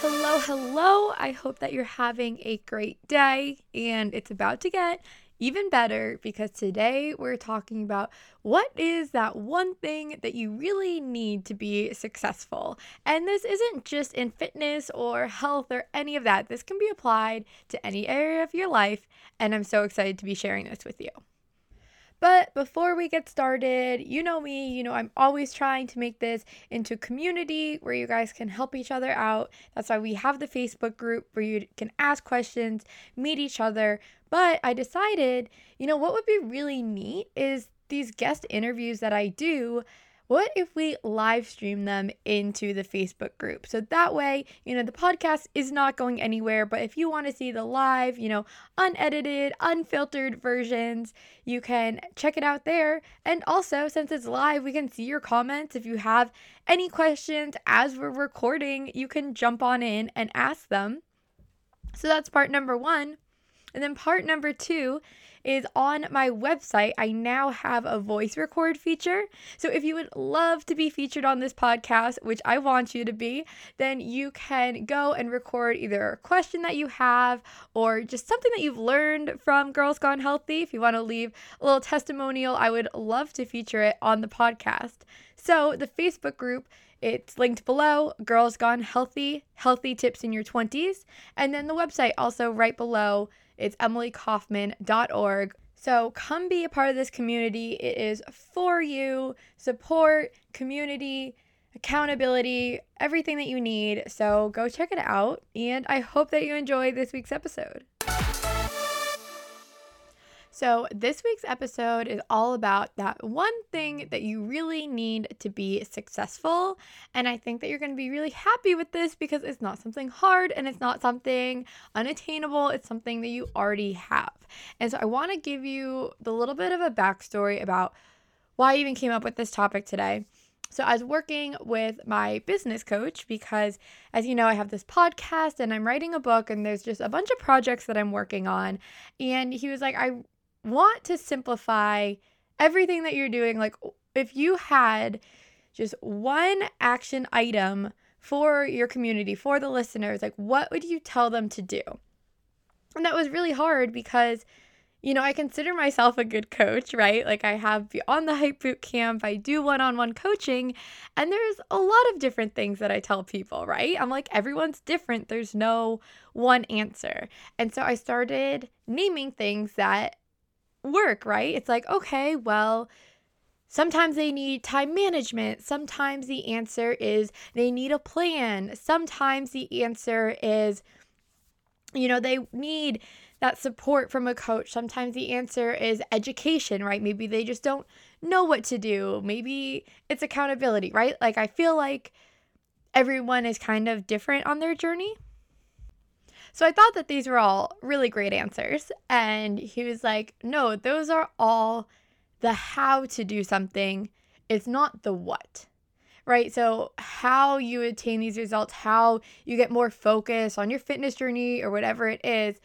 Hello, hello. I hope that you're having a great day and it's about to get even better because today we're talking about what is that one thing that you really need to be successful. And this isn't just in fitness or health or any of that, this can be applied to any area of your life. And I'm so excited to be sharing this with you. But before we get started, you know me, you know, I'm always trying to make this into community where you guys can help each other out. That's why we have the Facebook group where you can ask questions, meet each other. But I decided, you know, what would be really neat is these guest interviews that I do what if we live stream them into the Facebook group? So that way, you know, the podcast is not going anywhere, but if you want to see the live, you know, unedited, unfiltered versions, you can check it out there. And also, since it's live, we can see your comments. If you have any questions as we're recording, you can jump on in and ask them. So that's part number one. And then part number two is on my website. I now have a voice record feature. So if you would love to be featured on this podcast, which I want you to be, then you can go and record either a question that you have or just something that you've learned from Girls Gone Healthy. If you want to leave a little testimonial, I would love to feature it on the podcast. So the Facebook group it's linked below Girls Gone Healthy, Healthy Tips in Your 20s. And then the website also right below it's emilykaufman.org. So come be a part of this community. It is for you support, community, accountability, everything that you need. So go check it out. And I hope that you enjoy this week's episode. So, this week's episode is all about that one thing that you really need to be successful. And I think that you're going to be really happy with this because it's not something hard and it's not something unattainable. It's something that you already have. And so, I want to give you the little bit of a backstory about why I even came up with this topic today. So, I was working with my business coach because, as you know, I have this podcast and I'm writing a book, and there's just a bunch of projects that I'm working on. And he was like, I want to simplify everything that you're doing. Like, if you had just one action item for your community, for the listeners, like, what would you tell them to do? And that was really hard because, you know, I consider myself a good coach, right? Like, I have Beyond the Hype boot camp, I do one on one coaching, and there's a lot of different things that I tell people, right? I'm like, everyone's different. There's no one answer. And so I started naming things that work, right? It's like, okay, well, sometimes they need time management. Sometimes the answer is they need a plan. Sometimes the answer is, you know, they need that support from a coach. Sometimes the answer is education, right? Maybe they just don't know what to do. Maybe it's accountability, right? Like, I feel like everyone is kind of different on their journey. So I thought that these were all really great answers. And he was like, no, those are all the how to do something. It's not the what, right? So, how you attain these results, how you get more focus on your fitness journey or whatever it is,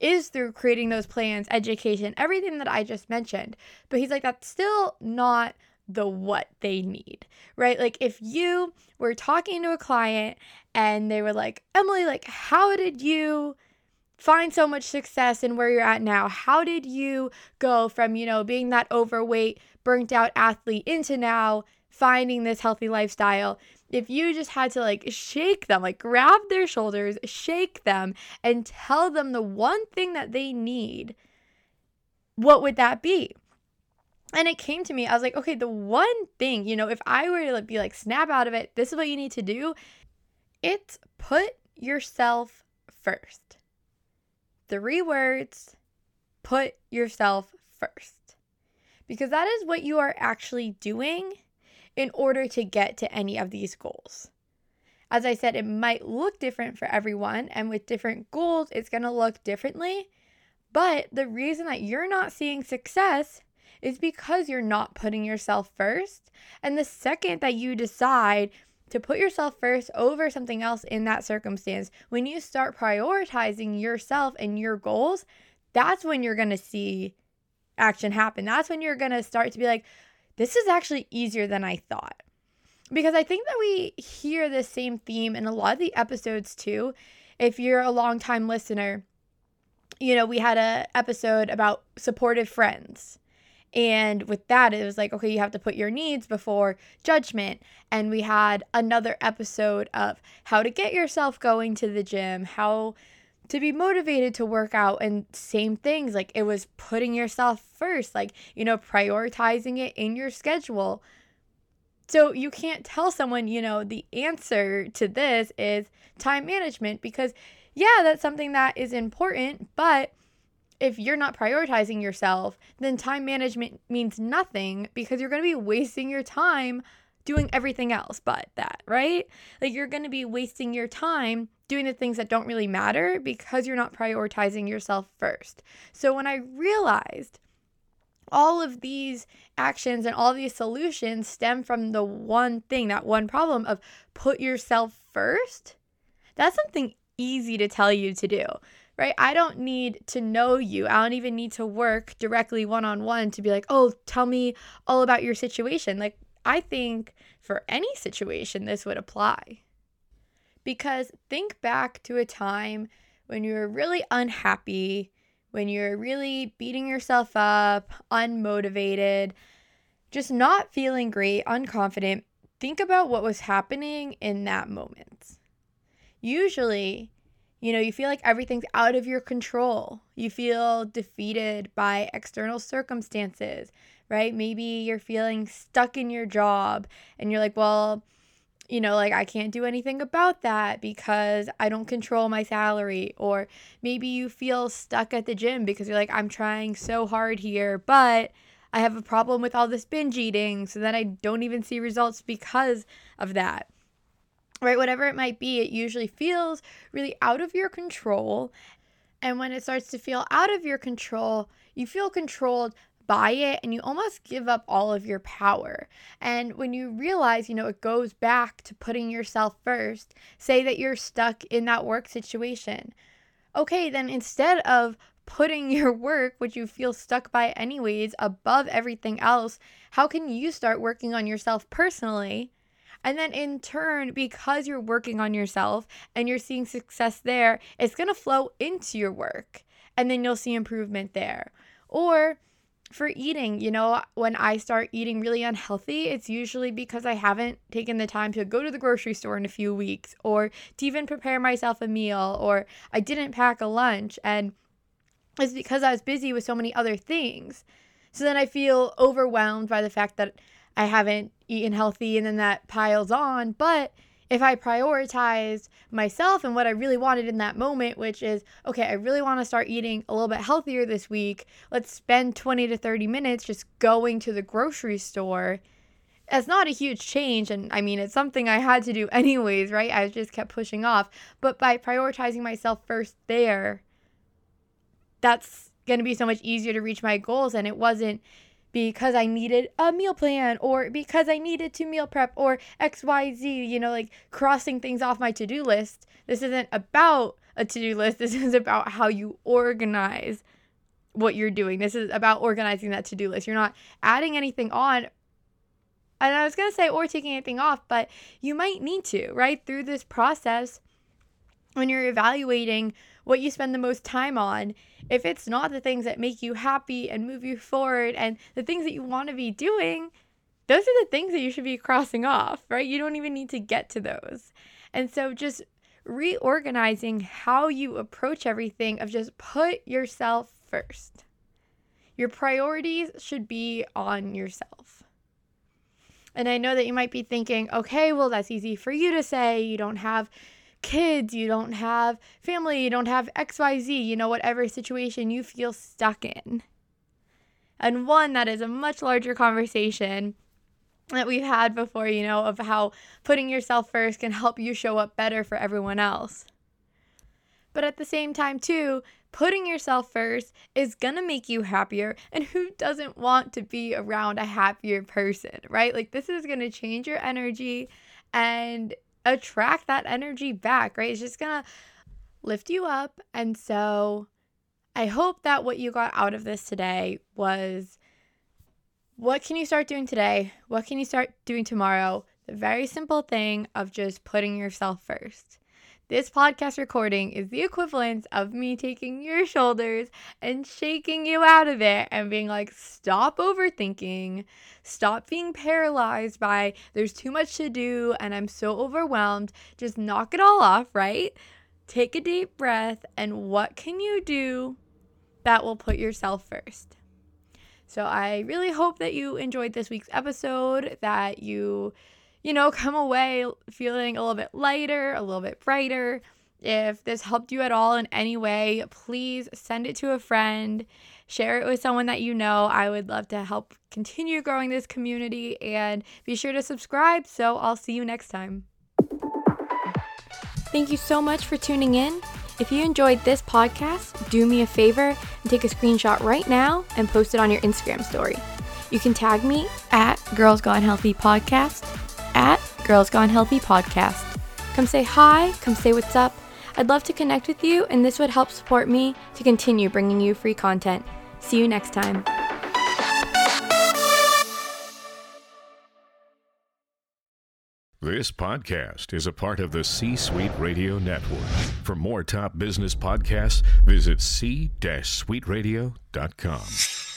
is through creating those plans, education, everything that I just mentioned. But he's like, that's still not the what they need, right? Like if you were talking to a client and they were like, Emily, like, how did you find so much success in where you're at now? How did you go from, you know, being that overweight, burnt out athlete into now finding this healthy lifestyle? If you just had to like shake them, like grab their shoulders, shake them, and tell them the one thing that they need, what would that be? And it came to me, I was like, okay, the one thing, you know, if I were to be like, snap out of it, this is what you need to do, it's put yourself first. Three words put yourself first. Because that is what you are actually doing in order to get to any of these goals. As I said, it might look different for everyone, and with different goals, it's going to look differently. But the reason that you're not seeing success is because you're not putting yourself first. And the second that you decide to put yourself first over something else in that circumstance, when you start prioritizing yourself and your goals, that's when you're going to see action happen. That's when you're going to start to be like, this is actually easier than I thought. because I think that we hear the same theme in a lot of the episodes too. If you're a long-time listener, you know, we had a episode about supportive friends. And with that, it was like, okay, you have to put your needs before judgment. And we had another episode of how to get yourself going to the gym, how to be motivated to work out, and same things. Like it was putting yourself first, like, you know, prioritizing it in your schedule. So you can't tell someone, you know, the answer to this is time management because, yeah, that's something that is important, but if you're not prioritizing yourself, then time management means nothing because you're going to be wasting your time doing everything else but that, right? Like you're going to be wasting your time doing the things that don't really matter because you're not prioritizing yourself first. So when I realized all of these actions and all these solutions stem from the one thing, that one problem of put yourself first, that's something easy to tell you to do right? I don't need to know you. I don't even need to work directly one on one to be like, oh, tell me all about your situation. Like, I think for any situation, this would apply. Because think back to a time when you were really unhappy, when you're really beating yourself up, unmotivated, just not feeling great, unconfident. Think about what was happening in that moment. Usually, you know, you feel like everything's out of your control. You feel defeated by external circumstances, right? Maybe you're feeling stuck in your job and you're like, well, you know, like I can't do anything about that because I don't control my salary. Or maybe you feel stuck at the gym because you're like, I'm trying so hard here, but I have a problem with all this binge eating. So then I don't even see results because of that right? Whatever it might be, it usually feels really out of your control. And when it starts to feel out of your control, you feel controlled by it and you almost give up all of your power. And when you realize, you know, it goes back to putting yourself first, say that you're stuck in that work situation. Okay, then instead of putting your work, which you feel stuck by anyways, above everything else, how can you start working on yourself personally? And then in turn, because you're working on yourself and you're seeing success there, it's going to flow into your work and then you'll see improvement there. Or for eating, you know, when I start eating really unhealthy, it's usually because I haven't taken the time to go to the grocery store in a few weeks or to even prepare myself a meal or I didn't pack a lunch. And it's because I was busy with so many other things. So then I feel overwhelmed by the fact that I haven't eaten healthy and then that piles on. But if I prioritize myself and what I really wanted in that moment, which is, okay, I really want to start eating a little bit healthier this week, let's spend 20 to 30 minutes just going to the grocery store. It's not a huge change. And I mean, it's something I had to do anyways, right? I just kept pushing off. But by prioritizing myself first there, that's going to be so much easier to reach my goals. And it wasn't because I needed a meal plan or because I needed to meal prep or XYZ, you know, like crossing things off my to do list. This isn't about a to do list. This is about how you organize what you're doing. This is about organizing that to do list. You're not adding anything on. And I was going to say, or taking anything off, but you might need to, right? Through this process, when you're evaluating what you spend the most time on, if it's not the things that make you happy and move you forward and the things that you want to be doing, those are the things that you should be crossing off, right? You don't even need to get to those. And so just reorganizing how you approach everything of just put yourself first. Your priorities should be on yourself. And I know that you might be thinking, okay, well, that's easy for you to say. You don't have kids, you don't have family, you don't have XYZ, you know, whatever situation you feel stuck in. And one that is a much larger conversation that we've had before, you know, of how putting yourself first can help you show up better for everyone else. But at the same time, too, putting yourself first is gonna make you happier. And who doesn't want to be around a happier person, right? Like, this is gonna change your energy and attract that energy back, right? It's just gonna lift you up. And so I hope that what you got out of this today was what can you start doing today? What can you start doing tomorrow The very simple thing of just putting yourself first. This podcast recording is the equivalent of me taking your shoulders and shaking you out of it and being like, stop overthinking, stop being paralyzed by there's too much to do and I'm so overwhelmed. Just knock it all off, right? Take a deep breath and what can you do that will put yourself first? So I really hope that you enjoyed this week's episode, that you you know, come away feeling a little bit lighter, a little bit brighter. If this helped you at all in any way, please send it to a friend, share it with someone that you know. I would love to help continue growing this community and be sure to subscribe. So I'll see you next time. Thank you so much for tuning in. If you enjoyed this podcast, do me a favor and take a screenshot right now and post it on your Instagram story. You can tag me at Girls Gone Healthy Podcast at Girls Gone Healthy Podcast. Come say hi, come say what's up. I'd love to connect with you, and this would help support me to continue bringing you free content. See you next time. This podcast is a part of the C Suite Radio Network. For more top business podcasts, visit c-suiteradio.com.